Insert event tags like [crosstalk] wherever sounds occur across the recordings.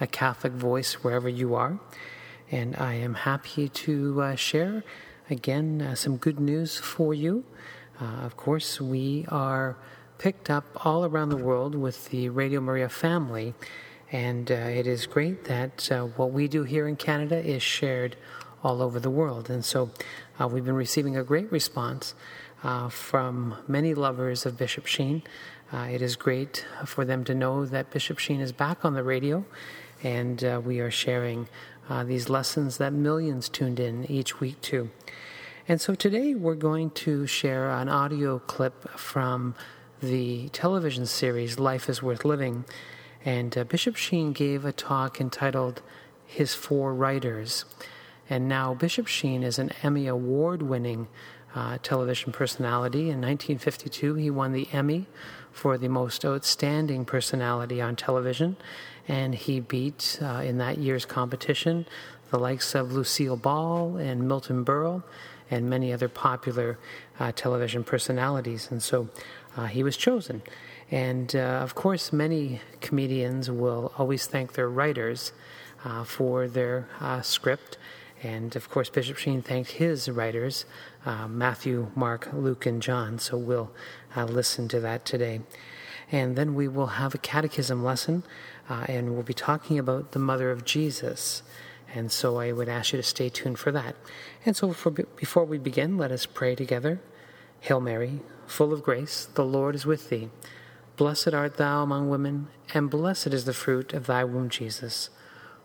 a Catholic voice wherever you are. And I am happy to uh, share again uh, some good news for you. Uh, of course, we are picked up all around the world with the Radio Maria family, and uh, it is great that uh, what we do here in Canada is shared all over the world. And so uh, we've been receiving a great response from many lovers of Bishop Sheen. it is great for them to know that Bishop Sheen is back on the radio and uh, we are sharing uh, these lessons that millions tuned in each week to. And so today we're going to share an audio clip from the television series Life is Worth Living. And uh, Bishop Sheen gave a talk entitled His Four Writers. And now Bishop Sheen is an Emmy Award winning uh, television personality. In 1952, he won the Emmy for the most outstanding personality on television and he beat uh, in that year's competition the likes of Lucille Ball and Milton Berle and many other popular uh, television personalities. And so uh, he was chosen. And uh, of course, many comedians will always thank their writers uh, for their uh, script. And of course, Bishop Sheen thanked his writers, Matthew, Mark, Luke, and John. So we'll listen to that today. And then we will have a catechism lesson uh, and we'll be talking about the mother of Jesus. And so I would ask you to stay tuned for that. And so for, before we begin, let us pray together. Hail Mary, full of grace, the Lord is with thee. Blessed art thou among women, and blessed is the fruit of thy womb, Jesus.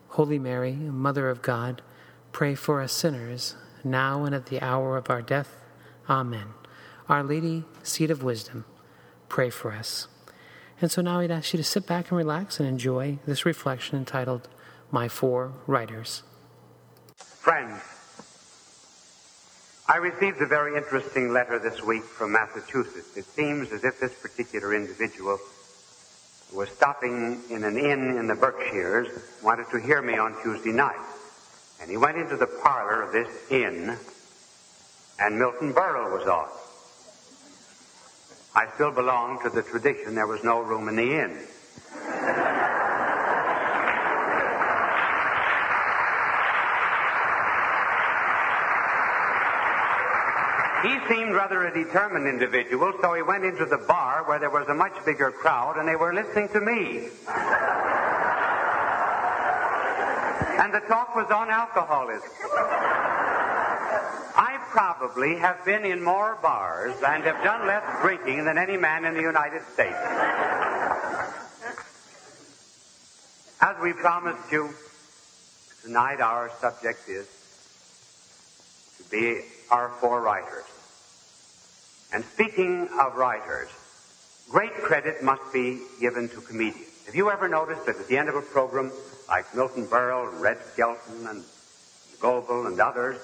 Holy Mary, Mother of God, pray for us sinners, now and at the hour of our death. Amen. Our Lady, seat of wisdom, pray for us. And so now I'd ask you to sit back and relax and enjoy this reflection entitled My Four Writers. Friends, I received a very interesting letter this week from Massachusetts. It seems as if this particular individual was stopping in an inn in the Berkshires, wanted to hear me on Tuesday night. And he went into the parlor of this inn, and Milton Berle was on. I still belong to the tradition there was no room in the inn. He seemed rather a determined individual, so he went into the bar where there was a much bigger crowd and they were listening to me. and the talk was on alcoholism probably have been in more bars and have done less drinking than any man in the United States. As we promised you, tonight our subject is to be our four writers. And speaking of writers, great credit must be given to comedians. Have you ever noticed that at the end of a program, like Milton Berle, Red Skelton, and Gobel, and others,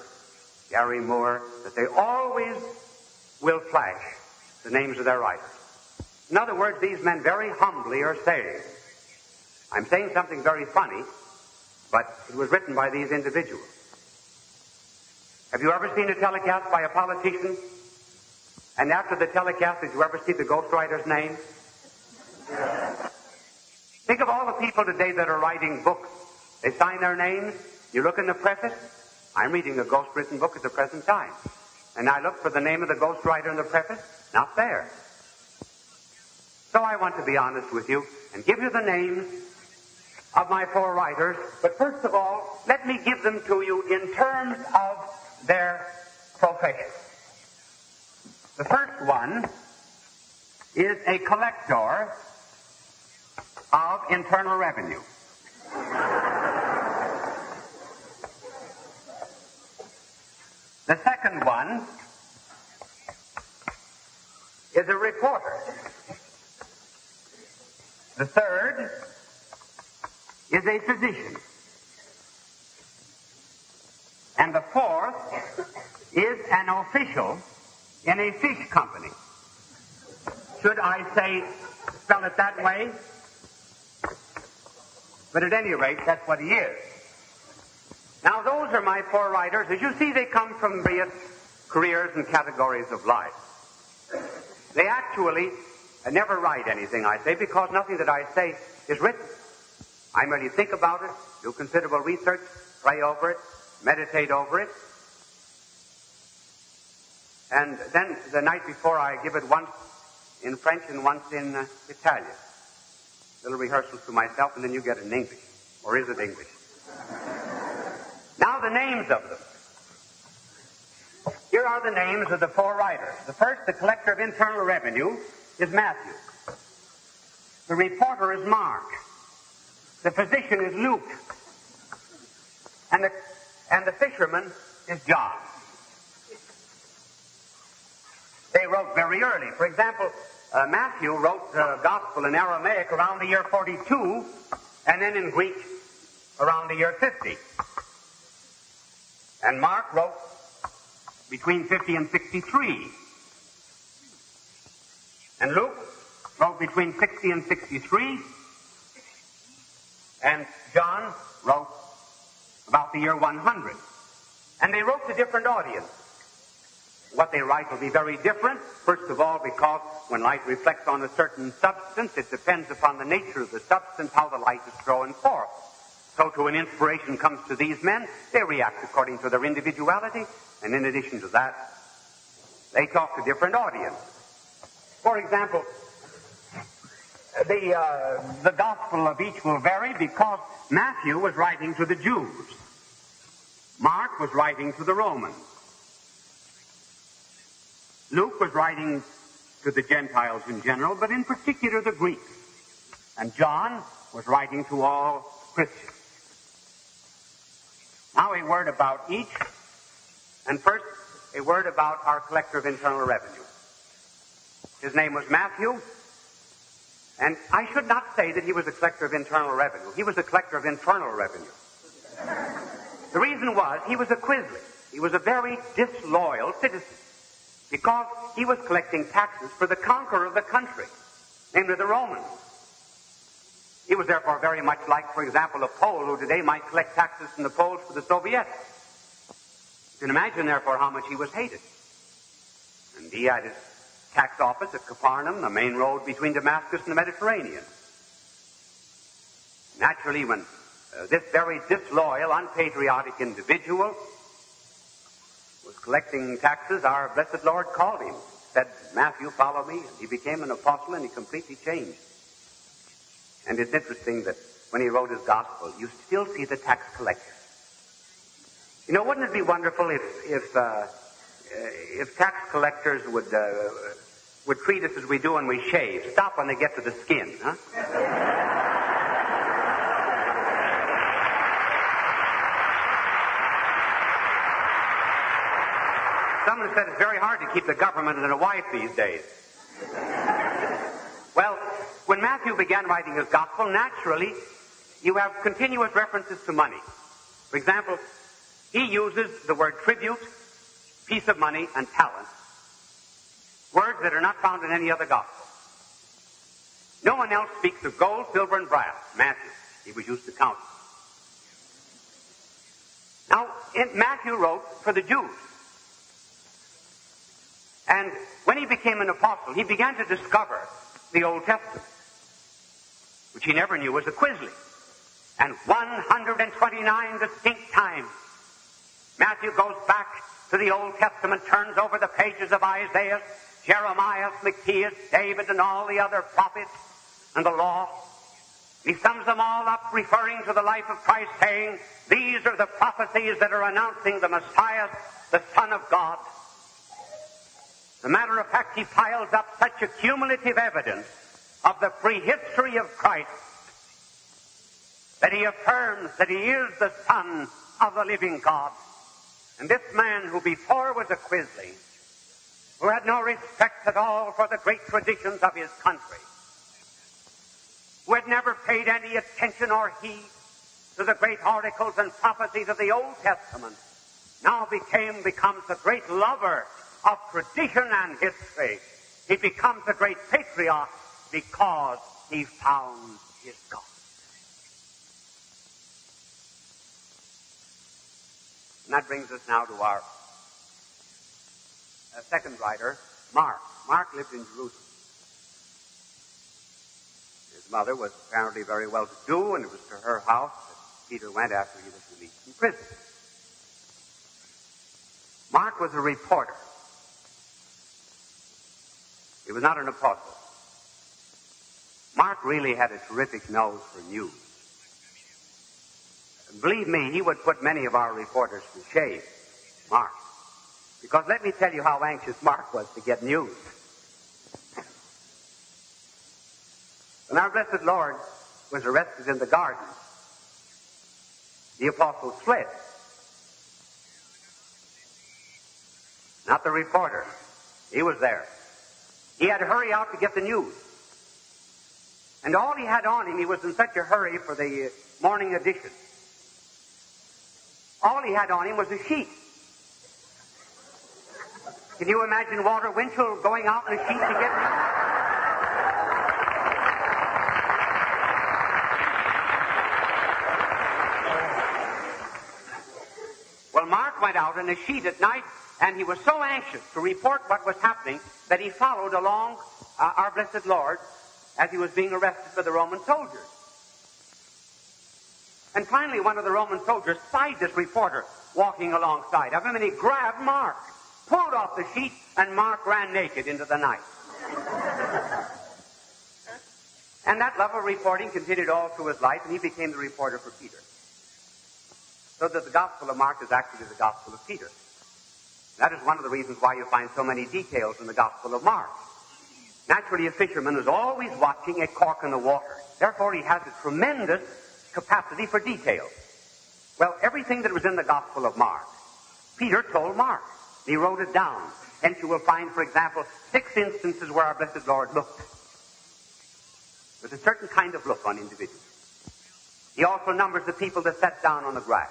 Garry Moore, that they always will flash the names of their writers. In other words, these men very humbly are saying, I'm saying something very funny, but it was written by these individuals. Have you ever seen a telecast by a politician? And after the telecast, did you ever see the ghostwriter's name? Think of all the people today that are writing books. They sign their names. You look in the preface. I'm reading a ghost written book at the present time. And I look for the name of the ghostwriter in the preface. Not there. So I want to be honest with you and give you the names of my four writers. But first of all, let me give them to you in terms of their profession. The first one is a collector of internal revenue. The second one is a reporter. The third is a physician. And the fourth is an official in a fish company. Should I say, spell it that way? But at any rate, that's what he is. Now, those are my four writers. As you see, they come from various careers and categories of life. They actually never write anything I say because nothing that I say is written. I merely think about it, do considerable research, pray over it, meditate over it, and then the night before I give it once in French and once in uh, Italian. Little rehearsals to myself, and then you get it in English. Or is it English? Now the names of them. Here are the names of the four writers. The first, the collector of internal revenue, is Matthew. The reporter is Mark. The physician is Luke. And the, and the fisherman is John. They wrote very early. For example, uh, Matthew wrote the Gospel in Aramaic around the year 42, and then in Greek around the year 50. And Mark wrote between 50 and 63. And Luke wrote between 60 and 63. And John wrote about the year 100. And they wrote to different audiences. What they write will be very different. First of all, because when light reflects on a certain substance, it depends upon the nature of the substance, how the light is thrown forth. So to an inspiration comes to these men, they react according to their individuality, and in addition to that, they talk to different audiences. For example, the, uh, the gospel of each will vary because Matthew was writing to the Jews. Mark was writing to the Romans. Luke was writing to the Gentiles in general, but in particular the Greeks. And John was writing to all Christians. Now a word about each. And first, a word about our collector of internal revenue. His name was Matthew. And I should not say that he was a collector of internal revenue. He was a collector of infernal revenue. The reason was he was a quisling. He was a very disloyal citizen because he was collecting taxes for the conqueror of the country, namely the Romans. He was therefore very much like, for example, a Pole who today might collect taxes from the Poles for the Soviets. You can imagine, therefore, how much he was hated. And he had his tax office at Capernaum, the main road between Damascus and the Mediterranean. Naturally, when uh, this very disloyal, unpatriotic individual was collecting taxes, our blessed Lord called him, said, Matthew, follow me. And he became an apostle and he completely changed. And it's interesting that when he wrote his gospel, you still see the tax collector. You know, wouldn't it be wonderful if, if, uh, if tax collectors would, uh, would treat us as we do when we shave? Stop when they get to the skin, huh? Someone said it's very hard to keep the government and a wife these days. When Matthew began writing his gospel, naturally, you have continuous references to money. For example, he uses the word tribute, piece of money, and talent. Words that are not found in any other gospel. No one else speaks of gold, silver, and brass. Matthew. He was used to count. Now, Matthew wrote for the Jews. And when he became an apostle, he began to discover the Old Testament, which he never knew was a quisling. And 129 distinct times, Matthew goes back to the Old Testament, turns over the pages of Isaiah, Jeremiah, Zacchaeus, David, and all the other prophets, and the law. He sums them all up, referring to the life of Christ, saying, These are the prophecies that are announcing the Messiah, the Son of God. As a matter of fact, he piles up such accumulative evidence of the prehistory of Christ that he affirms that he is the Son of the living God. And this man who before was a quisling, who had no respect at all for the great traditions of his country, who had never paid any attention or heed to the great articles and prophecies of the Old Testament, now became, becomes a great lover of tradition and history. He becomes a great patriot because he found his God. And that brings us now to our uh, second writer, Mark. Mark lived in Jerusalem. His mother was apparently very well to do, and it was to her house that Peter went after he was released from prison. Mark was a reporter. He was not an apostle. Mark really had a terrific nose for news. Believe me, he would put many of our reporters to shame. Mark. Because let me tell you how anxious Mark was to get news. When our blessed Lord was arrested in the garden, the apostles fled. Not the reporter. He was there. He had to hurry out to get the news. And all he had on him, he was in such a hurry for the morning edition. All he had on him was a sheet. Can you imagine Walter Winchell going out in a sheet to get news? Well, Mark went out in a sheet at night and he was so anxious to report what was happening that he followed along uh, our blessed Lord as he was being arrested by the Roman soldiers. And finally, one of the Roman soldiers spied this reporter walking alongside of him, and he grabbed Mark, pulled off the sheet, and Mark ran naked into the night. and that love of reporting continued all through his life, and he became the reporter for Peter. So that the Gospel of Mark is actually the Gospel of Peter. That is one of the reasons why you find so many details in the Gospel of Mark. Naturally, a fisherman is always watching a cork in the water. Therefore, he has a tremendous capacity for detail. Well, everything that was in the Gospel of Mark, Peter told Mark. He wrote it down. Hence, you will find, for example, six instances where our blessed Lord looked with a certain kind of look on individuals. He also numbers the people that sat down on the grass.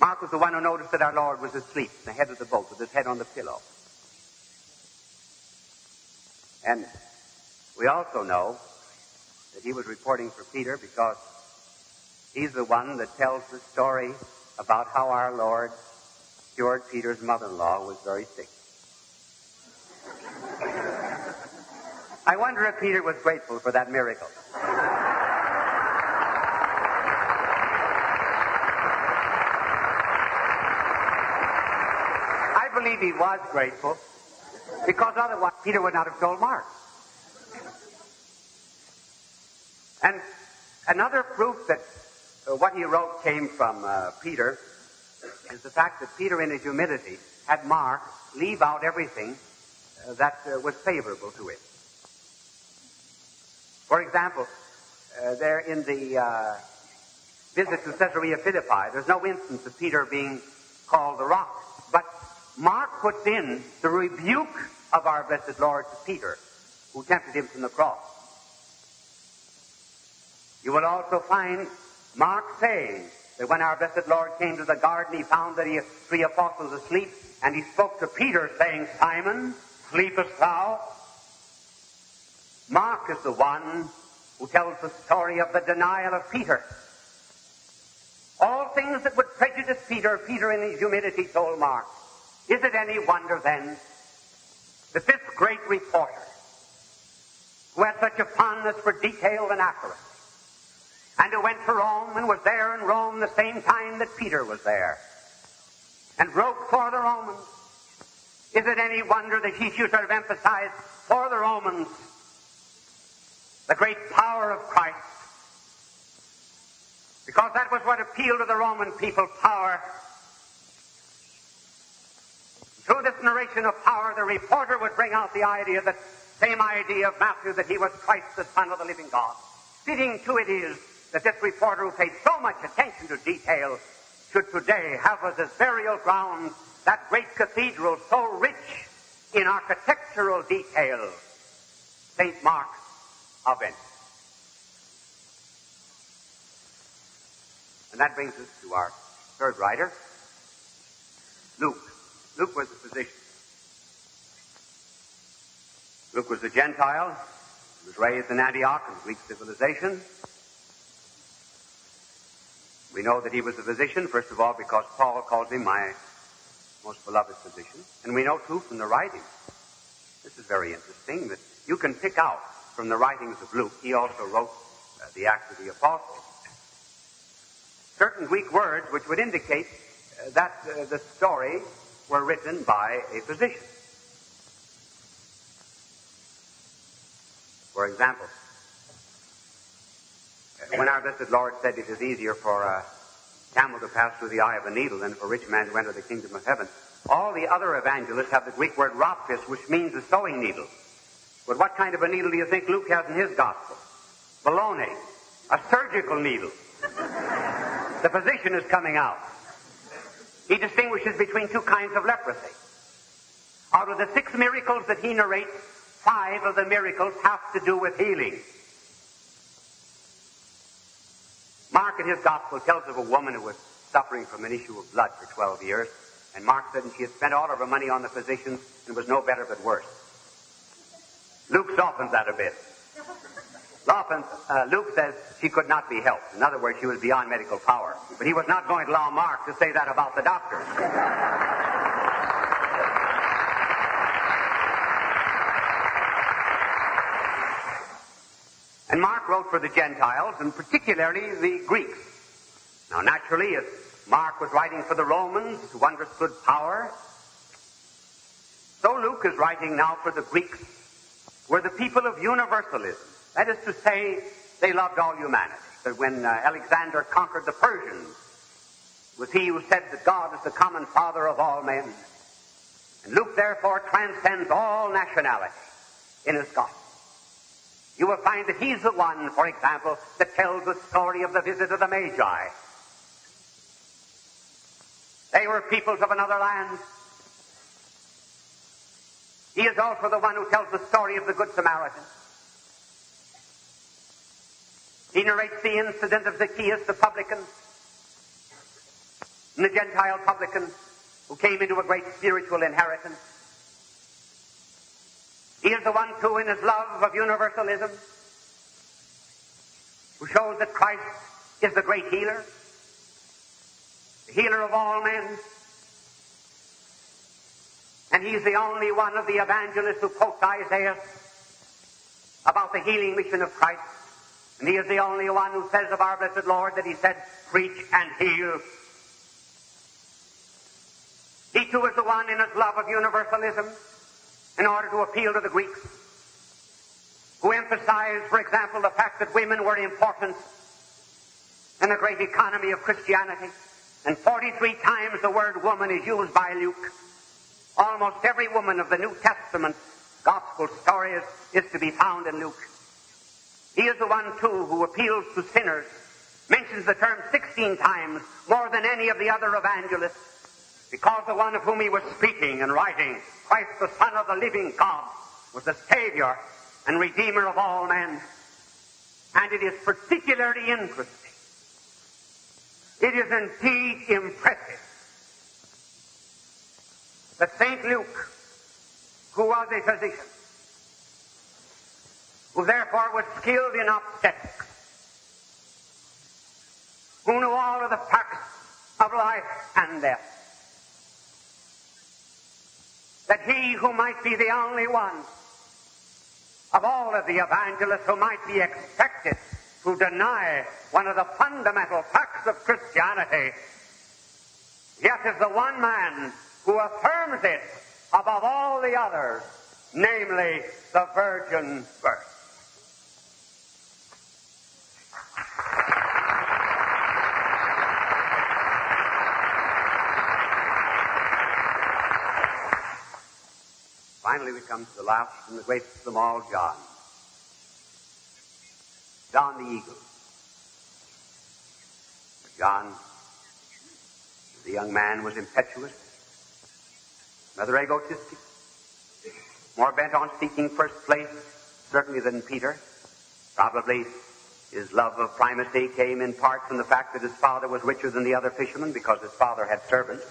Mark was the one who noticed that our Lord was asleep in the head of the boat with his head on the pillow. And we also know that he was reporting for Peter because he's the one that tells the story about how our Lord cured Peter's mother-in-law who was very sick. I wonder if Peter was grateful for that miracle. I believe he was grateful because otherwise Peter would not have told Mark. And another proof that uh, what he wrote came from uh, Peter is the fact that Peter, in his humility, had Mark leave out everything uh, that uh, was favorable to him. For example, uh, there in the visit to Caesarea Philippi, there's no instance of Peter being called the rock. But Mark puts in the rebuke of our blessed Lord to Peter, who tempted him from the cross. You will also find Mark saying that when our blessed Lord came to the garden, he found that he had three apostles asleep, and he spoke to Peter, saying, Simon, sleepest thou? Mark is the one who tells the story of the denial of Peter. All things that would prejudice Peter, Peter in his humility told Mark, is it any wonder then that this great reporter, who had such a fondness for detail and accuracy, and who went to Rome and was there in Rome the same time that Peter was there, and wrote for the Romans, is it any wonder that he should have emphasized for the Romans the great power of Christ? Because that was what appealed to the Roman people, power. Through this narration of power, the reporter would bring out the idea, the same idea of Matthew, that he was Christ, the Son of the living God. Fitting to it is that this reporter who paid so much attention to detail should today have as his burial ground that great cathedral so rich in architectural detail, St. Mark of Venice. And that brings us to our third writer, Luke. Luke was a physician. Luke was a Gentile. He was raised in Antioch in Greek civilization. We know that he was a physician, first of all, because Paul calls him my most beloved physician. And we know, too, from the writings. This is very interesting that you can pick out from the writings of Luke, he also wrote uh, the Acts of the Apostles, certain Greek words which would indicate uh, that uh, the story were written by a physician. For example, uh, when our blessed Lord said it is easier for a camel to pass through the eye of a needle than for a rich man to enter the kingdom of heaven, all the other evangelists have the Greek word rhaphis, which means a sewing needle. But what kind of a needle do you think Luke has in his gospel? Baloney. A surgical needle. [laughs] the physician is coming out. He distinguishes between two kinds of leprosy. Out of the six miracles that he narrates, five of the miracles have to do with healing. Mark in his gospel tells of a woman who was suffering from an issue of blood for 12 years. And Mark said she had spent all of her money on the physicians and was no better but worse. Luke softens that a bit. Often, uh, Luke says she could not be helped. In other words, she was beyond medical power. But he was not going to allow Mark to say that about the doctor. And Mark wrote for the Gentiles, and particularly the Greeks. Now, naturally, if Mark was writing for the Romans who understood power, so Luke is writing now for the Greeks, were the people of universalism. That is to say, they loved all humanity. That when uh, Alexander conquered the Persians, was he who said that God is the common father of all men. And Luke therefore transcends all nationality in his gospel. You will find that he's the one, for example, that tells the story of the visit of the Magi. They were peoples of another land. He is also the one who tells the story of the Good Samaritan. He narrates the incident of Zacchaeus the publican, and the Gentile publican who came into a great spiritual inheritance. He is the one, too, in his love of universalism, who shows that Christ is the great healer, the healer of all men. And he's the only one of the evangelists who quotes Isaiah about the healing mission of Christ. And he is the only one who says of our blessed Lord that he said, preach and heal. He too is the one in his love of universalism in order to appeal to the Greeks, who emphasized, for example, the fact that women were important in the great economy of Christianity. And 43 times the word woman is used by Luke. Almost every woman of the New Testament gospel stories is to be found in Luke. He is the one, too, who appeals to sinners, mentions the term 16 times, more than any of the other evangelists, because the one of whom he was speaking and writing, Christ the Son of the living God, was the Savior and Redeemer of all men. And it is particularly interesting. It is indeed impressive that St. Luke, who was a physician, who therefore was skilled in obstetrics, who knew all of the facts of life and death. That he who might be the only one of all of the evangelists who might be expected to deny one of the fundamental facts of Christianity, yet is the one man who affirms it above all the others, namely the virgin birth. Finally, we come to the last and the greatest of them all, John. John the Eagle. John, the young man, was impetuous, rather egotistic, more bent on seeking first place, certainly, than Peter. Probably his love of primacy came in part from the fact that his father was richer than the other fishermen because his father had servants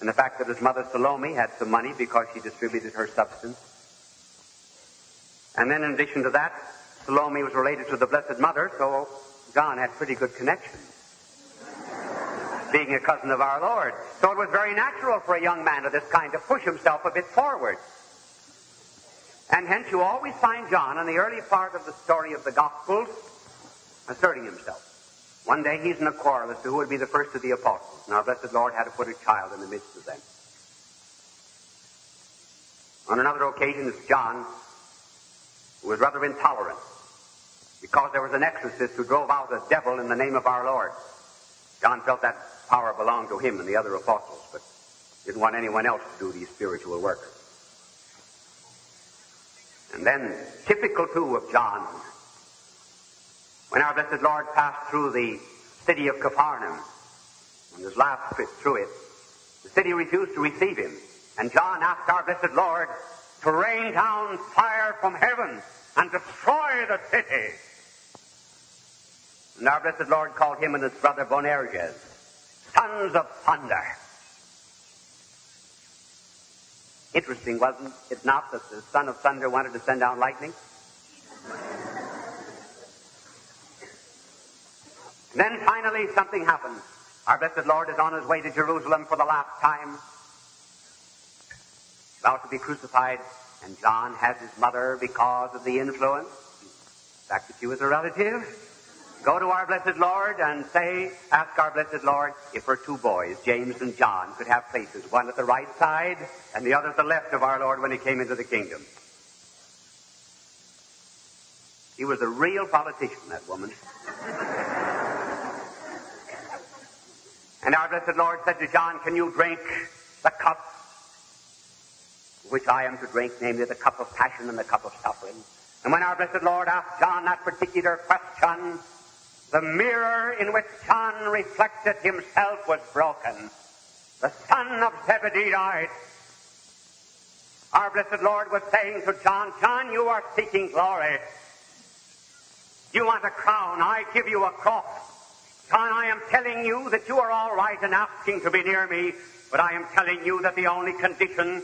and the fact that his mother Salome had some money because she distributed her substance. And then in addition to that, Salome was related to the Blessed Mother, so John had pretty good connections. Being a cousin of our Lord. So it was very natural for a young man of this kind to push himself a bit forward. And hence you always find John in the early part of the story of the Gospels asserting himself. One day he's in a quarrel as to who would be the first of the apostles. Now, blessed Lord had to put a child in the midst of them. On another occasion, it's John, who was rather intolerant because there was an exorcist who drove out a devil in the name of our Lord. John felt that power belonged to him and the other apostles, but didn't want anyone else to do these spiritual work. And then, typical too of John, when our blessed Lord passed through the city of Capernaum, on his last trip through it, the city refused to receive him. And John asked our blessed Lord to rain down fire from heaven and destroy the city. And our blessed Lord called him and his brother Boanerges sons of thunder. Interesting, wasn't it not, that the son of thunder wanted to send down lightning? Then finally something happens. Our blessed Lord is on his way to Jerusalem for the last time, He's about to be crucified, and John has his mother because of the influence, the fact that she was a relative. Go to our blessed Lord and say, ask our blessed Lord if her two boys, James and John, could have places, one at the right side and the other at the left of our Lord when he came into the kingdom. He was a real politician, that woman. And our blessed Lord said to John, Can you drink the cup which I am to drink, namely the cup of passion and the cup of suffering? And when our blessed Lord asked John that particular question, the mirror in which John reflected himself was broken. The son of Zebedee died. Our blessed Lord was saying to John, John, you are seeking glory. You want a crown. I give you a cross. John, I am telling you that you are all right in asking to be near me, but I am telling you that the only condition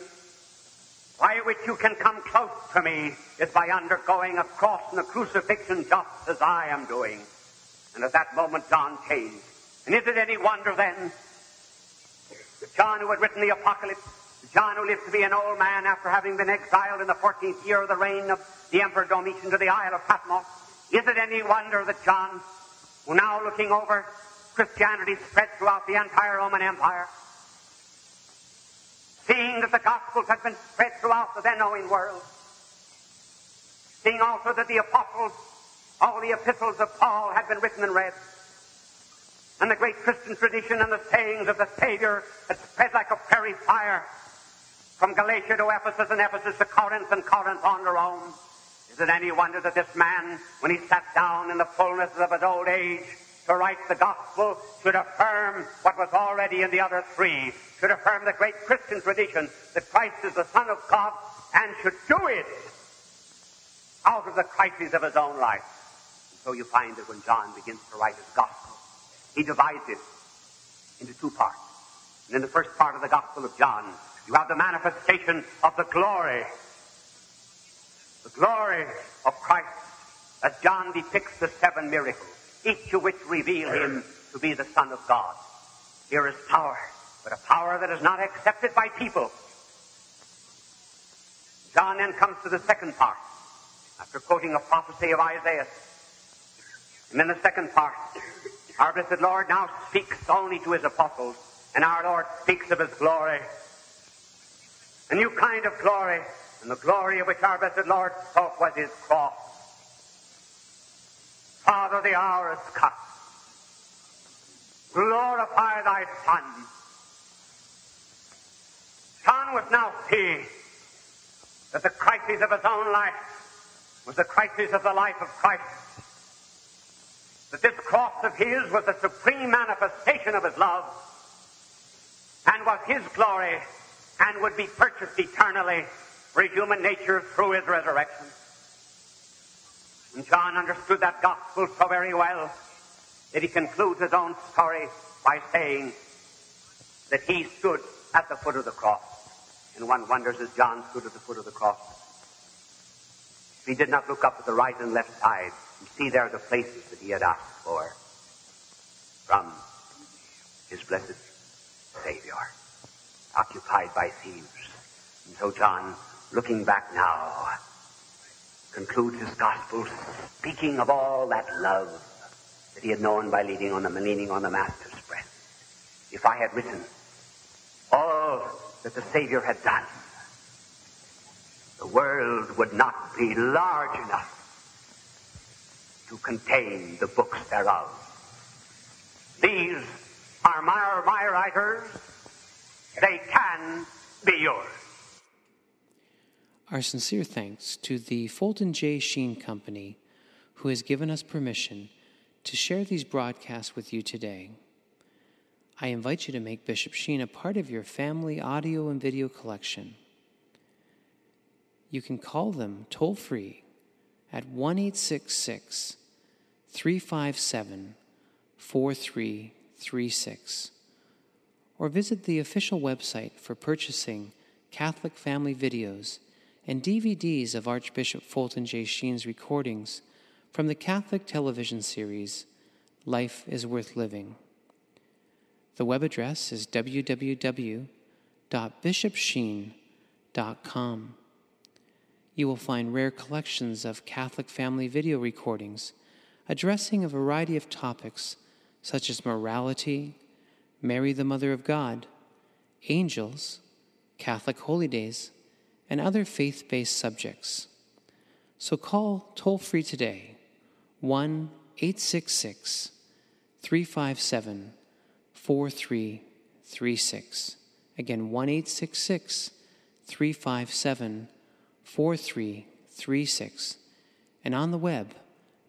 by which you can come close to me is by undergoing a cross and a crucifixion just as I am doing. And at that moment, John changed. And is it any wonder then that John, who had written the Apocalypse, John, who lived to be an old man after having been exiled in the 14th year of the reign of the Emperor Domitian to the Isle of Patmos, is it any wonder that John, who now looking over Christianity spread throughout the entire Roman Empire, seeing that the Gospels had been spread throughout the then knowing world, seeing also that the apostles all the epistles of Paul had been written and read. And the great Christian tradition and the sayings of the Savior had spread like a prairie fire from Galatia to Ephesus and Ephesus to Corinth and Corinth on to Rome. Is it any wonder that this man, when he sat down in the fullness of his old age to write the gospel, should affirm what was already in the other three, should affirm the great Christian tradition that Christ is the Son of God, and should do it out of the crises of his own life? And so you find that when John begins to write his gospel, he divides it into two parts. And in the first part of the gospel of John, you have the manifestation of the glory, glory of Christ as John depicts the seven miracles, each of which reveal him to be the Son of God. Here is power, but a power that is not accepted by people. John then comes to the second part, after quoting a prophecy of Isaiah. And in the second part, our blessed Lord now speaks only to his apostles, and our Lord speaks of his glory. A new kind of glory, and the glory of which our blessed Lord spoke was his cross. Father, the hour is come. Glorify thy Son. John was now seeing that the crisis of his own life was the crisis of the life of Christ. That this cross of his was the supreme manifestation of his love and was his glory and would be purchased eternally for human nature through his resurrection. And John understood that gospel so very well that he concludes his own story by saying that he stood at the foot of the cross. And one wonders as John stood at the foot of the cross. He did not look up at the right and left side and see there the places that he had asked for from his blessed Savior, occupied by thieves. And so John, looking back now, concludes his gospel speaking of all that love that he had known by leaning on the leaning on the Master's breast. If I had written all that the Savior had done, the world would not be large enough to contain the books thereof. These are my, my writers. They can be yours. Our sincere thanks to the Fulton J. Sheen Company, who has given us permission to share these broadcasts with you today. I invite you to make Bishop Sheen a part of your family audio and video collection. You can call them toll free at 1 357 4336 or visit the official website for purchasing Catholic family videos and DVDs of Archbishop Fulton J. Sheen's recordings from the Catholic television series Life is Worth Living. The web address is www.bishopsheen.com. You will find rare collections of Catholic family video recordings addressing a variety of topics such as morality, Mary the Mother of God, angels, Catholic holy days, and other faith based subjects. So call toll free today 1 866 357 4336. Again, 1 866 357 4336. And on the web,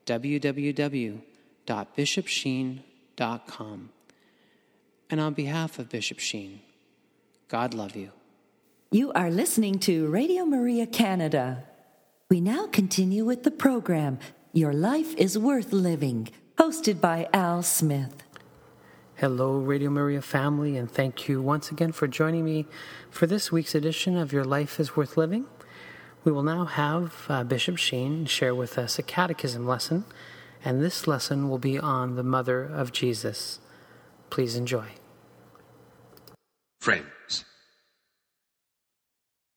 www.bishopsheen.com. And on behalf of Bishop Sheen, God love you. You are listening to Radio Maria Canada. We now continue with the program Your Life is Worth Living, hosted by Al Smith. Hello, Radio Maria family, and thank you once again for joining me for this week's edition of Your Life is Worth Living. We will now have uh, Bishop Sheen share with us a catechism lesson, and this lesson will be on the Mother of Jesus. Please enjoy. Friends,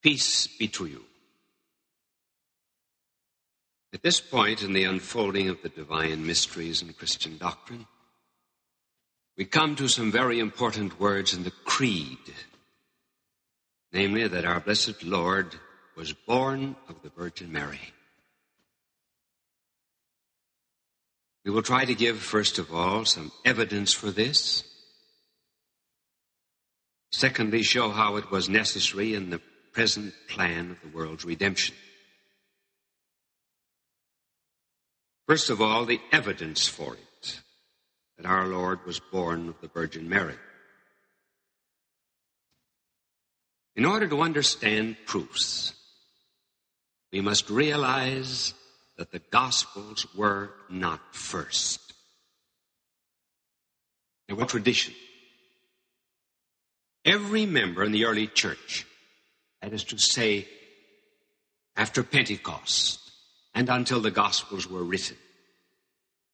Peace be to you. At this point in the unfolding of the divine mysteries and Christian doctrine, we come to some very important words in the Creed, namely that our blessed Lord was born of the Virgin Mary. We will try to give, first of all, some evidence for this. Secondly, show how it was necessary in the present plan of the world's redemption. First of all, the evidence for it that our Lord was born of the Virgin Mary. In order to understand proofs, we must realize that the Gospels were not first. They were tradition. Every member in the early church that is to say, after Pentecost and until the Gospels were written.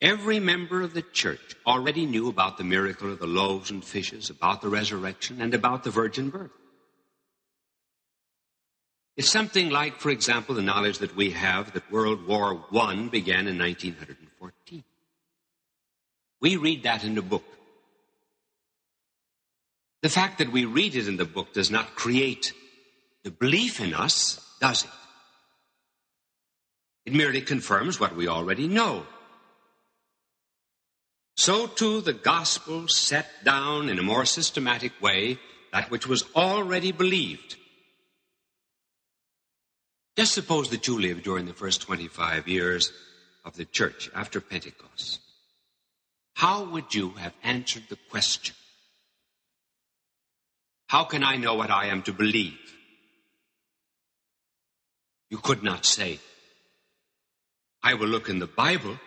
Every member of the church already knew about the miracle of the loaves and fishes, about the resurrection, and about the virgin birth. It's something like, for example, the knowledge that we have that World War I began in 1914. We read that in the book. The fact that we read it in the book does not create the belief in us, does it? It merely confirms what we already know. So too the gospel set down in a more systematic way that which was already believed. Just suppose that you lived during the first 25 years of the church after Pentecost. How would you have answered the question? How can I know what I am to believe? You could not say, I will look in the Bible.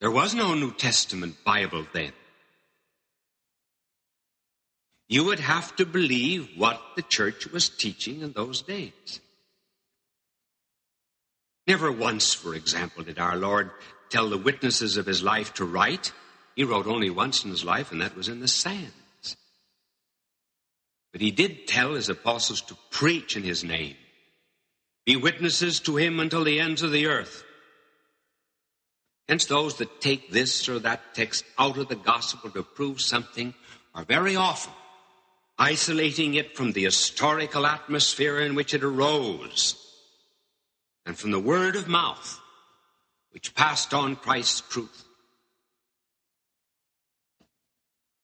There was no New Testament Bible then. You would have to believe what the church was teaching in those days. Never once, for example, did our Lord tell the witnesses of his life to write. He wrote only once in his life, and that was in the sands. But he did tell his apostles to preach in his name, be witnesses to him until the ends of the earth. Hence, those that take this or that text out of the gospel to prove something are very often isolating it from the historical atmosphere in which it arose and from the word of mouth which passed on Christ's truth.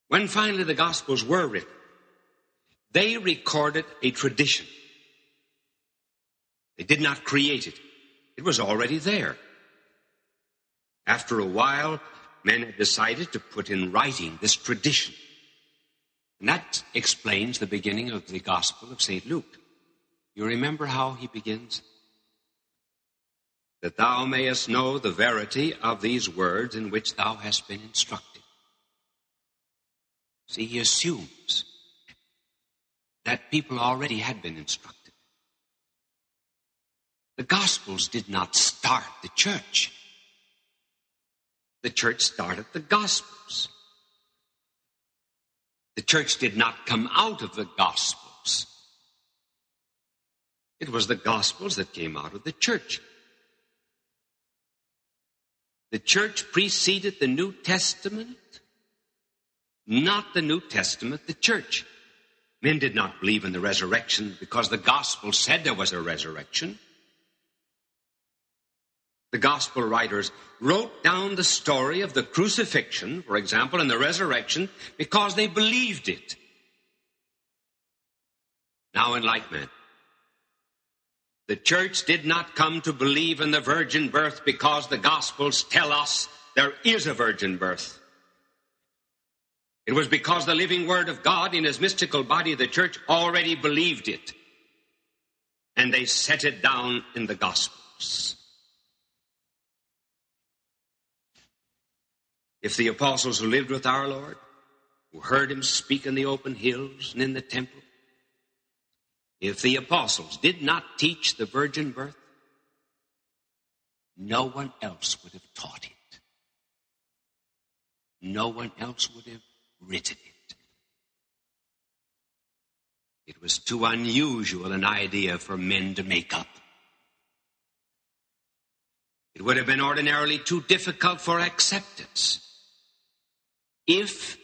When finally the Gospels were written, they recorded a tradition. They did not create it. It was already there. After a while, men had decided to put in writing this tradition. And that explains the beginning of the Gospel of St. Luke. You remember how he begins? That thou mayest know the verity of these words in which thou hast been instructed. See, he assumes that people already had been instructed. The Gospels did not start the church. The church started the Gospels. The church did not come out of the Gospels. It was the Gospels that came out of the church. The church preceded the New Testament, not the New Testament, the church. Men did not believe in the resurrection because the gospel said there was a resurrection. The gospel writers wrote down the story of the crucifixion, for example, and the resurrection because they believed it. Now, in like manner, the church did not come to believe in the virgin birth because the gospels tell us there is a virgin birth. It was because the living word of God in his mystical body, the church already believed it. And they set it down in the gospels. If the apostles who lived with our Lord, who heard him speak in the open hills and in the temple, if the apostles did not teach the virgin birth, no one else would have taught it. No one else would have written it. It was too unusual an idea for men to make up. It would have been ordinarily too difficult for acceptance if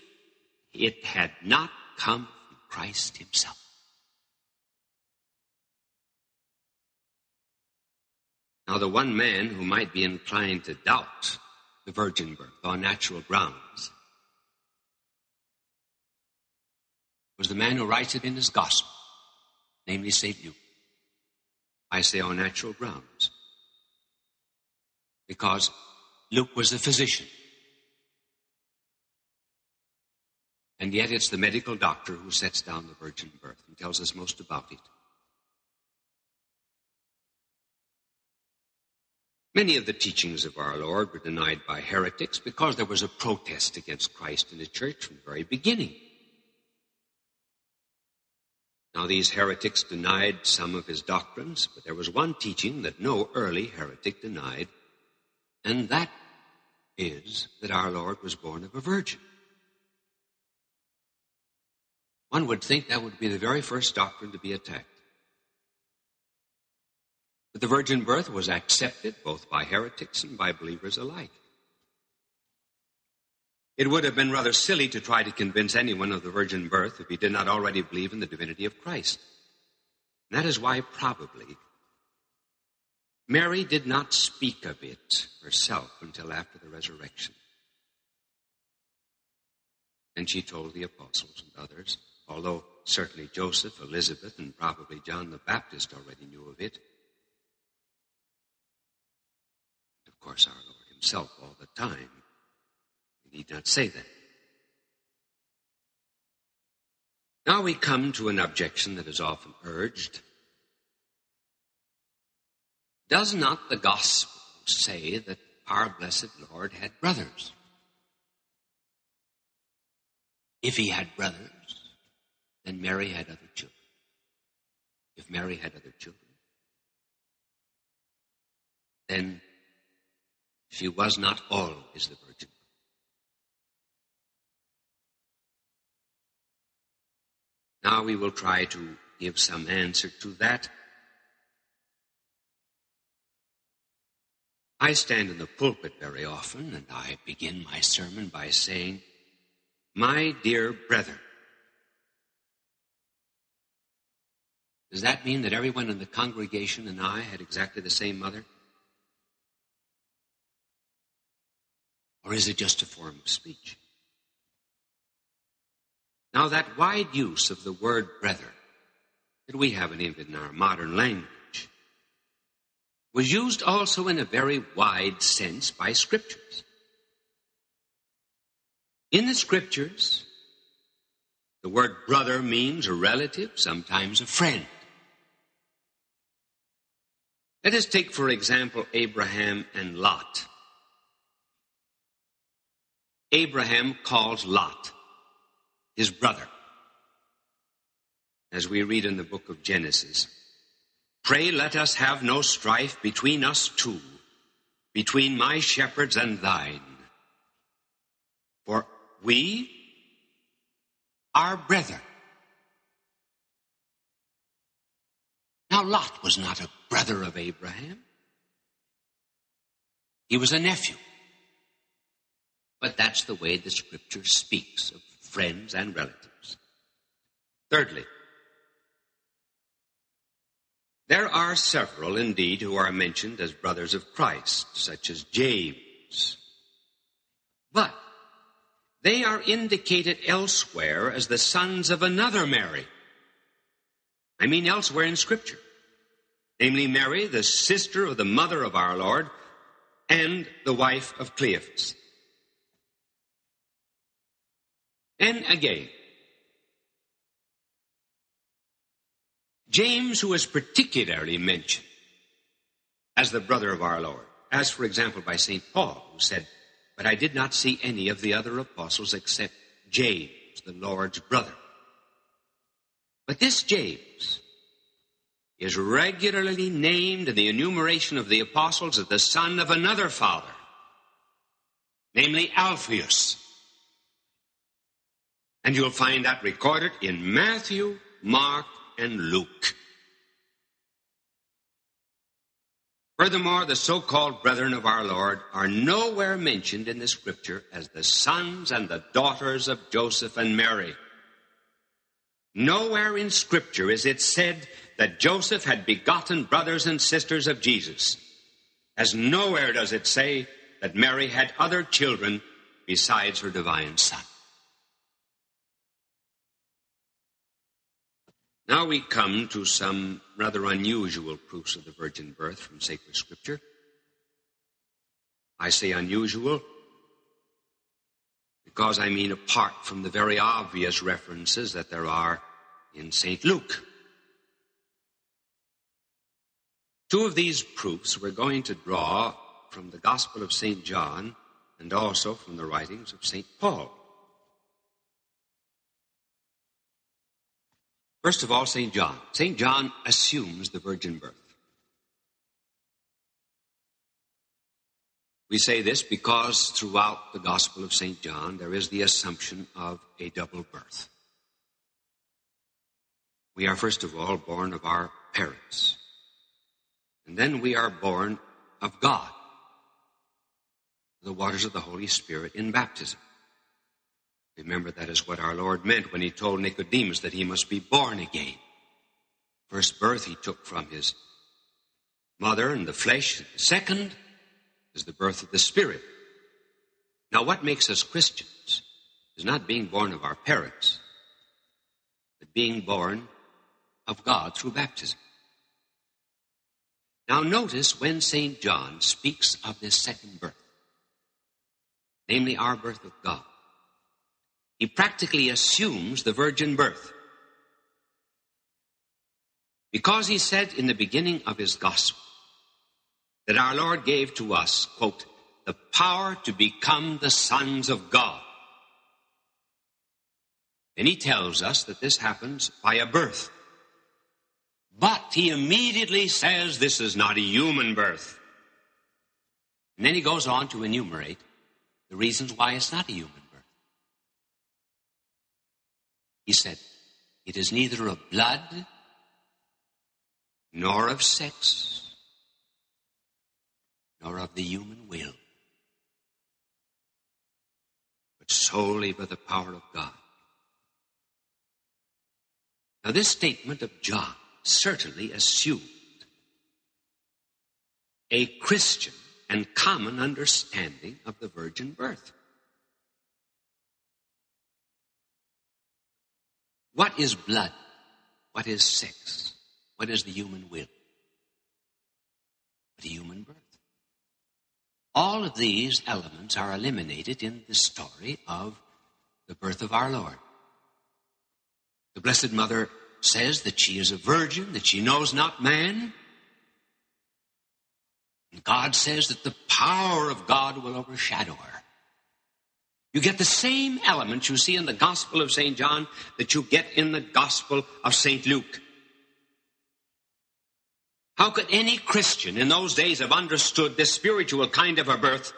it had not come from Christ Himself. Now, the one man who might be inclined to doubt the virgin birth on natural grounds was the man who writes it in his gospel, namely St. Luke. I say on natural grounds because Luke was a physician. And yet it's the medical doctor who sets down the virgin birth and tells us most about it. Many of the teachings of our Lord were denied by heretics because there was a protest against Christ in the church from the very beginning. Now, these heretics denied some of his doctrines, but there was one teaching that no early heretic denied, and that is that our Lord was born of a virgin. One would think that would be the very first doctrine to be attacked. But the virgin birth was accepted both by heretics and by believers alike. It would have been rather silly to try to convince anyone of the virgin birth if he did not already believe in the divinity of Christ. And that is why, probably, Mary did not speak of it herself until after the resurrection. And she told the apostles and others, although certainly Joseph, Elizabeth, and probably John the Baptist already knew of it. And of course, our Lord Himself all the time need not say that. Now we come to an objection that is often urged. Does not the gospel say that our blessed Lord had brothers? If he had brothers, then Mary had other children. If Mary had other children, then she was not always the Virgin Now we will try to give some answer to that. I stand in the pulpit very often and I begin my sermon by saying, My dear brethren. Does that mean that everyone in the congregation and I had exactly the same mother? Or is it just a form of speech? Now, that wide use of the word brethren that we haven't even in our modern language was used also in a very wide sense by scriptures. In the scriptures, the word brother means a relative, sometimes a friend. Let us take, for example, Abraham and Lot. Abraham calls Lot his brother. As we read in the book of Genesis, pray let us have no strife between us two, between my shepherds and thine. For we are brethren. Now, Lot was not a brother of Abraham. He was a nephew. But that's the way the scripture speaks of friends, and relatives. Thirdly, there are several indeed who are mentioned as brothers of Christ, such as James. But they are indicated elsewhere as the sons of another Mary. I mean elsewhere in Scripture. Namely, Mary, the sister of the mother of our Lord, and the wife of Cleophas. And again, James, who is particularly mentioned as the brother of our Lord, as for example by St. Paul, who said, But I did not see any of the other apostles except James, the Lord's brother. But this James is regularly named in the enumeration of the apostles as the son of another father, namely Alphaeus. And you'll find that recorded in Matthew, Mark, and Luke. Furthermore, the so called brethren of our Lord are nowhere mentioned in the scripture as the sons and the daughters of Joseph and Mary. Nowhere in scripture is it said that Joseph had begotten brothers and sisters of Jesus, as nowhere does it say that Mary had other children besides her divine son. Now we come to some rather unusual proofs of the virgin birth from sacred scripture. I say unusual because I mean apart from the very obvious references that there are in St. Luke. Two of these proofs we're going to draw from the Gospel of St. John and also from the writings of St. Paul. First of all, St. John. St. John assumes the virgin birth. We say this because throughout the Gospel of St. John there is the assumption of a double birth. We are first of all born of our parents, and then we are born of God, the waters of the Holy Spirit in baptism. Remember, that is what our Lord meant when he told Nicodemus that he must be born again. First birth he took from his mother in the flesh. Second is the birth of the Spirit. Now, what makes us Christians is not being born of our parents, but being born of God through baptism. Now, notice when St. John speaks of this second birth, namely our birth of God, he practically assumes the virgin birth. Because he said in the beginning of his gospel, that our Lord gave to us, quote, the power to become the sons of God. And he tells us that this happens by a birth. But he immediately says this is not a human birth. And then he goes on to enumerate the reasons why it's not a human birth. He said, it is neither of blood nor of sex nor of the human will, but solely by the power of God. Now, this statement of John certainly assumed a Christian and common understanding of the virgin birth. What is blood? What is sex? What is the human will? A human birth. All of these elements are eliminated in the story of the birth of our Lord. The Blessed Mother says that she is a virgin, that she knows not man. And God says that the power of God will overshadow her. You get the same elements you see in the Gospel of St. John that you get in the Gospel of St. Luke. How could any Christian in those days have understood this spiritual kind of a birth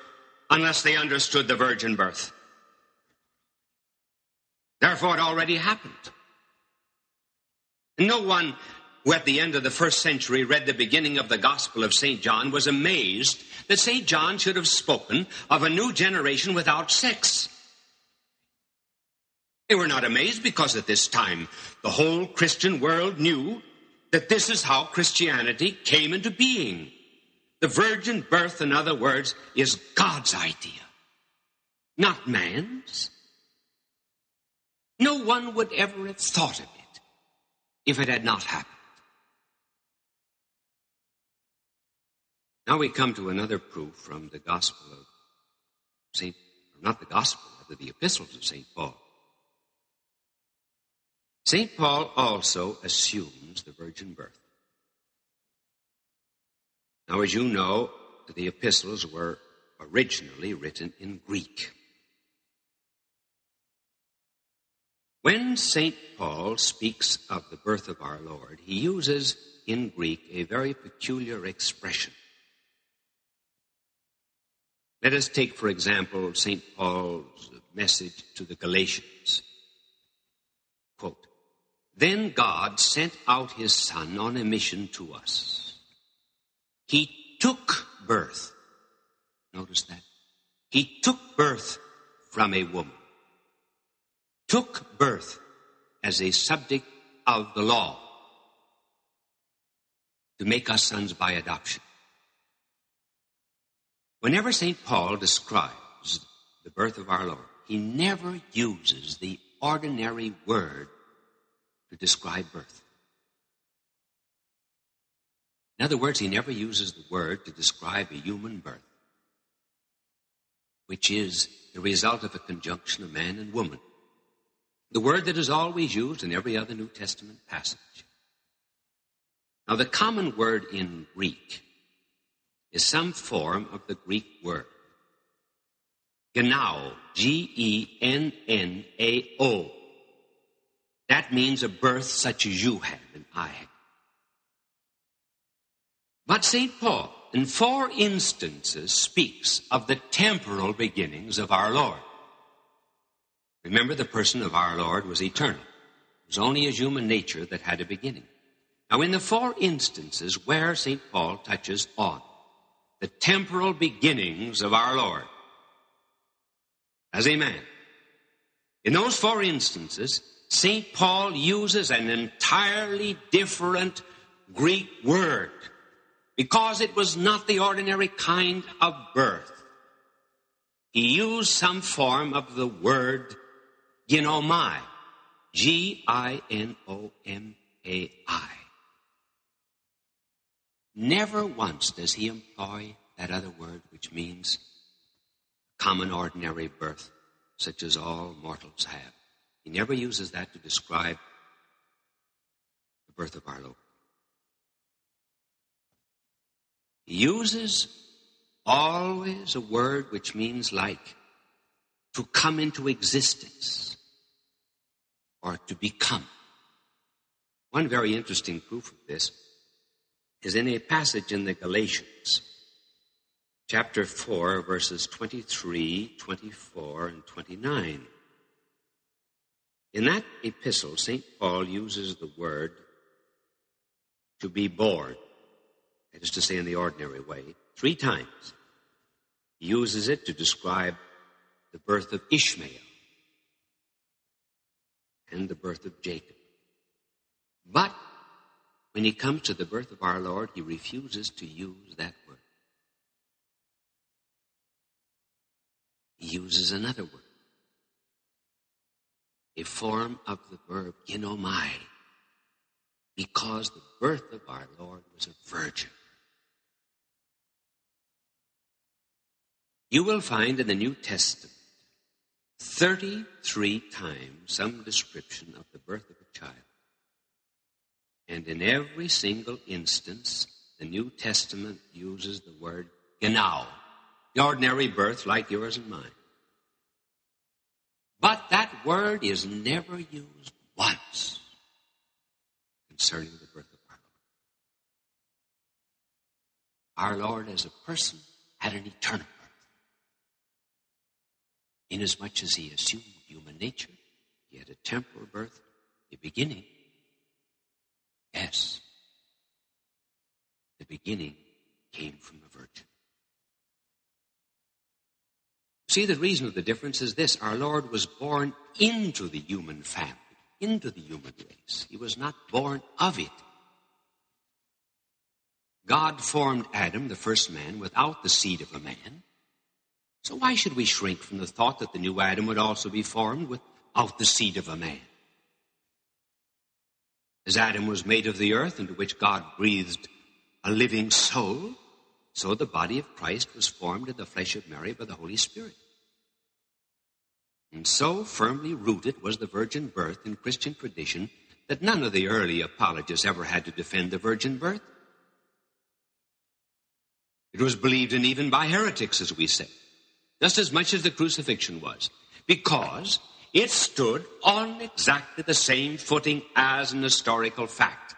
unless they understood the virgin birth? Therefore, it already happened. No one who at the end of the first century read the beginning of the Gospel of St. John was amazed that St. John should have spoken of a new generation without sex. They were not amazed because at this time the whole Christian world knew that this is how Christianity came into being. The virgin birth, in other words, is God's idea, not man's. No one would ever have thought of it if it had not happened. Now we come to another proof from the Gospel of St. not the Gospel, but the epistles of St. Paul. St. Paul also assumes the virgin birth. Now, as you know, the epistles were originally written in Greek. When St. Paul speaks of the birth of our Lord, he uses in Greek a very peculiar expression. Let us take, for example, St. Paul's message to the Galatians. Quote, then God sent out his son on a mission to us. He took birth. Notice that. He took birth from a woman. Took birth as a subject of the law to make us sons by adoption. Whenever St. Paul describes the birth of our Lord, he never uses the ordinary word to describe birth. In other words, he never uses the word to describe a human birth, which is the result of a conjunction of man and woman. The word that is always used in every other New Testament passage. Now, the common word in Greek is some form of the Greek word. Gennao, G E N N A O That means a birth such as you had and I had. But St. Paul, in four instances, speaks of the temporal beginnings of our Lord. Remember, the person of our Lord was eternal. It was only his human nature that had a beginning. Now, in the four instances where St. Paul touches on the temporal beginnings of our Lord as a man, in those four instances, St. Paul uses an entirely different Greek word because it was not the ordinary kind of birth. He used some form of the word ginomai, G-I-N-O-M-A-I. Never once does he employ that other word which means common ordinary birth, such as all mortals have. He never uses that to describe the birth of our Lord. He uses always a word which means like to come into existence or to become. One very interesting proof of this is in a passage in the Galatians, chapter 4, verses 23, 24, and 29. In that epistle, St. Paul uses the word to be born, that is to say, in the ordinary way, three times. He uses it to describe the birth of Ishmael and the birth of Jacob. But when he comes to the birth of our Lord, he refuses to use that word. He uses another word, a form of the verb ginomai, because the birth of our Lord was a virgin. You will find in the New Testament 33 times some description of the birth of a child. And in every single instance, the New Testament uses the word gennao, the ordinary birth like yours and mine. But that word is never used once concerning the birth of our Lord. Our Lord, as a person, had an eternal birth. Inasmuch as he assumed human nature, he had a temporal birth, a beginning, Yes. The beginning came from the virgin. See, the reason of the difference is this our Lord was born into the human family, into the human race. He was not born of it. God formed Adam, the first man, without the seed of a man. So why should we shrink from the thought that the new Adam would also be formed without the seed of a man? As Adam was made of the earth into which God breathed a living soul, so the body of Christ was formed in the flesh of Mary by the Holy Spirit. And so firmly rooted was the virgin birth in Christian tradition that none of the early apologists ever had to defend the virgin birth. It was believed in even by heretics, as we say, just as much as the crucifixion was, because it stood on exactly the same footing as an historical fact.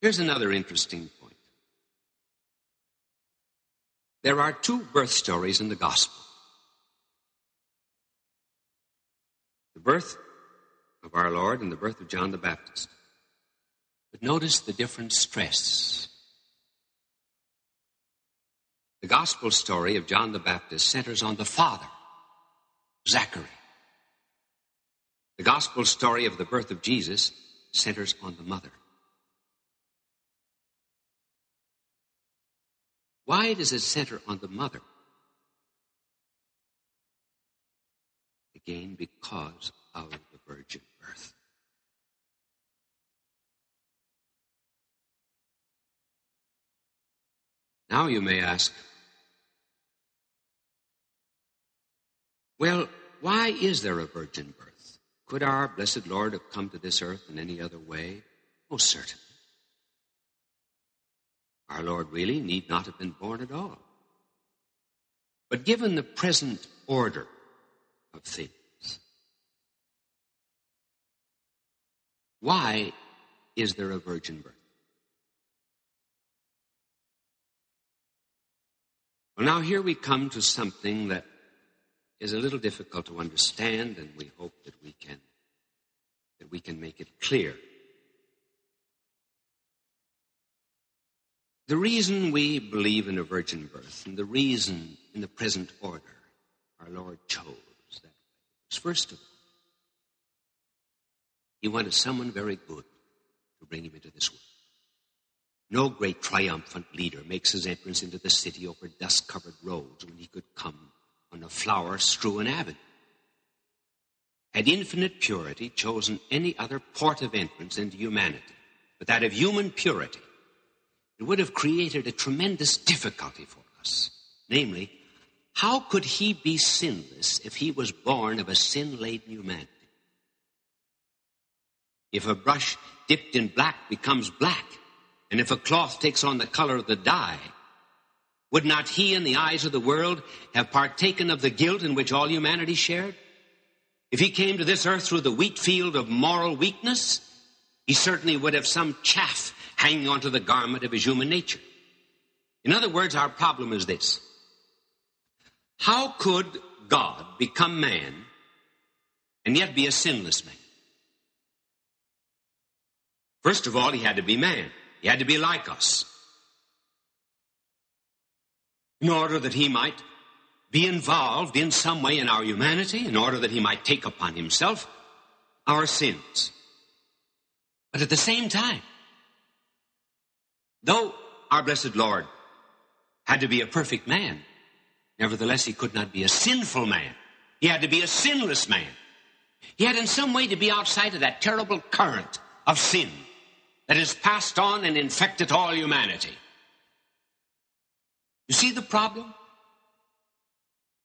Here's another interesting point. There are two birth stories in the gospel. The birth of our Lord and the birth of John the Baptist. But notice the different stress. The gospel story of John the Baptist centers on the father, Zachary. The gospel story of the birth of Jesus centers on the mother. Why does it center on the mother? Again, because of the Now you may ask, well, why is there a virgin birth? Could our blessed Lord have come to this earth in any other way? Most certainly. Our Lord really need not have been born at all. But given the present order of things, why is there a virgin birth? Well, now here we come to something that is a little difficult to understand, and we hope that we can that we can make it clear. The reason we believe in a virgin birth and the reason in the present order our Lord chose that was first of all, He wanted someone very good to bring him into this world. No great triumphant leader makes his entrance into the city over dust covered roads when he could come on a flower strewn avenue. Had infinite purity chosen any other port of entrance into humanity, but that of human purity, it would have created a tremendous difficulty for us. Namely, how could he be sinless if he was born of a sin laden humanity? If a brush dipped in black becomes black, and if a cloth takes on the color of the dye, would not he, in the eyes of the world, have partaken of the guilt in which all humanity shared? If he came to this earth through the wheat field of moral weakness, he certainly would have some chaff hanging onto the garment of his human nature. In other words, our problem is this. How could God become man and yet be a sinless man? First of all, he had to be man. He had to be like us. In order that he might be involved in some way in our humanity, in order that he might take upon himself our sins. But at the same time, Though our blessed Lord had to be a perfect man, nevertheless he could not be a sinful man. He had to be a sinless man. He had in some way to be outside of that terrible current of sin that has passed on and infected all humanity. You see the problem?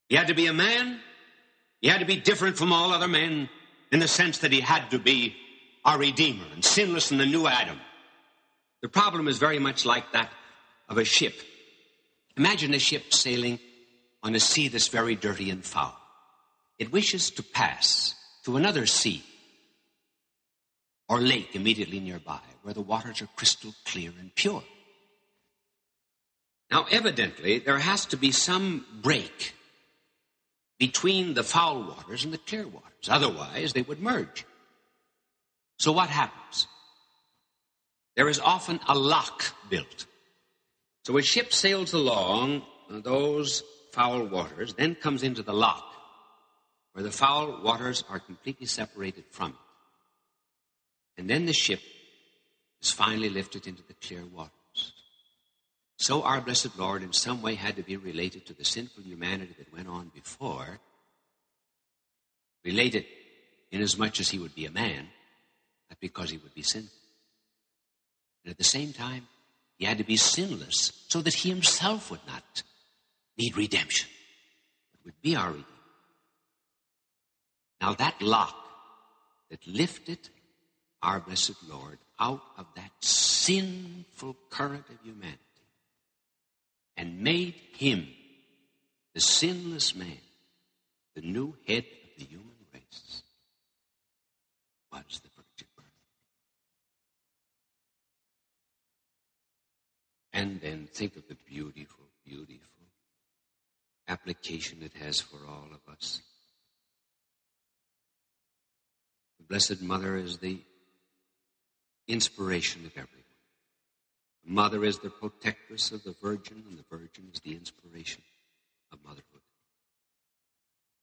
He had to be a man. He had to be different from all other men in the sense that he had to be our Redeemer and sinless in the new Adam. The problem is very much like that of a ship. Imagine a ship sailing on a sea that's very dirty and foul. It wishes to pass to another sea or lake immediately nearby where the waters are crystal clear and pure. Now, evidently, there has to be some break between the foul waters and the clear waters. Otherwise, they would merge. So what happens? there is often a lock built. So a ship sails along those foul waters, then comes into the lock, where the foul waters are completely separated from it. And then the ship finally lifted into the clear waters. So our blessed Lord in some way had to be related to the sinful humanity that went on before, related inasmuch as he would be a man, not because he would be sinful. And at the same time, he had to be sinless so that he himself would not need redemption, but would be our Redeemer. Now, that lock that lifted our blessed Lord out of that sinful current of humanity and made him the sinless man, the new head of the human race, was the virgin birth. And then think of the beautiful, beautiful application it has for all of us. The Blessed Mother is the inspiration of everyone. The Mother is the protectress of the Virgin, and the Virgin is the inspiration of motherhood.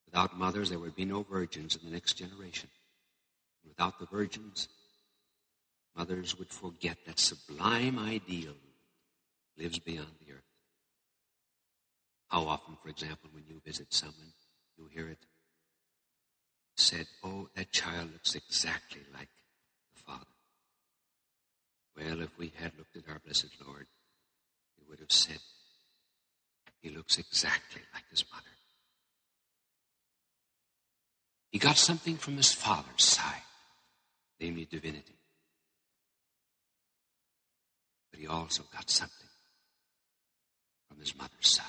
Without mothers, there would be no virgins in the next generation. Without the virgins, mothers would forget that sublime ideal lives beyond the earth. How often, for example, when you visit someone, you hear it said, Oh, that child looks exactly like. Well, if we had looked at our blessed Lord, we would have said, He looks exactly like his mother. He got something from his Father's side, namely divinity. But he also got something from his mother's side.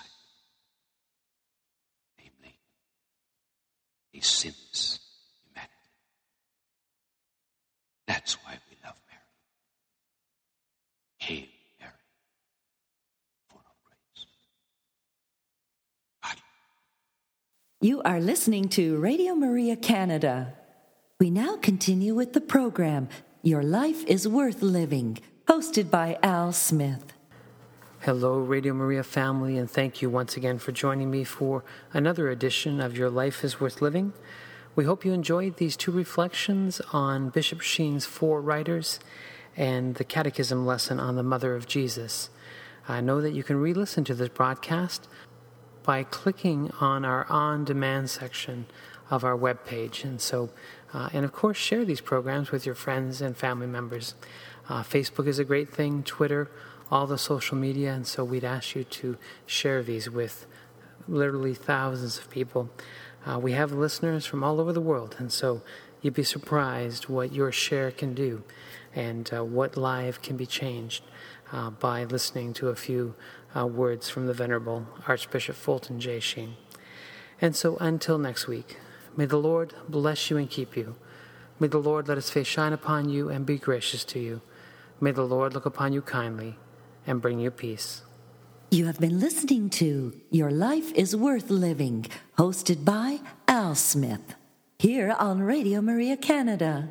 Namely, a sinless humanity. That's why we. Hail Mary, full of grace. God You are listening to Radio Maria Canada. We now continue with the program Your Life is Worth Living, hosted by Al Smith. Hello, Radio Maria family, and thank you once again for joining me for another edition of Your Life is Worth Living. We hope you enjoyed these two reflections on Bishop Sheen's Four Writers and the Catechism lesson on the Mother of Jesus. I know that you can re listen to this broadcast by clicking on our on demand section of our webpage. And so, uh, and of course, share these programs with your friends and family members. Uh, Facebook is a great thing, Twitter, all the social media, and so we'd ask you to share these with literally thousands of people. Uh, we have listeners from all over the world, and so you'd be surprised what your share can do and uh, what life can be changed uh, by listening to a few uh, words from the Venerable Archbishop Fulton J. Sheen. And so until next week, may the Lord bless you and keep you. May the Lord let his face shine upon you and be gracious to you. May the Lord look upon you kindly and bring you peace. You have been listening to Your Life is Worth Living, hosted by Al Smith, here on Radio Maria Canada.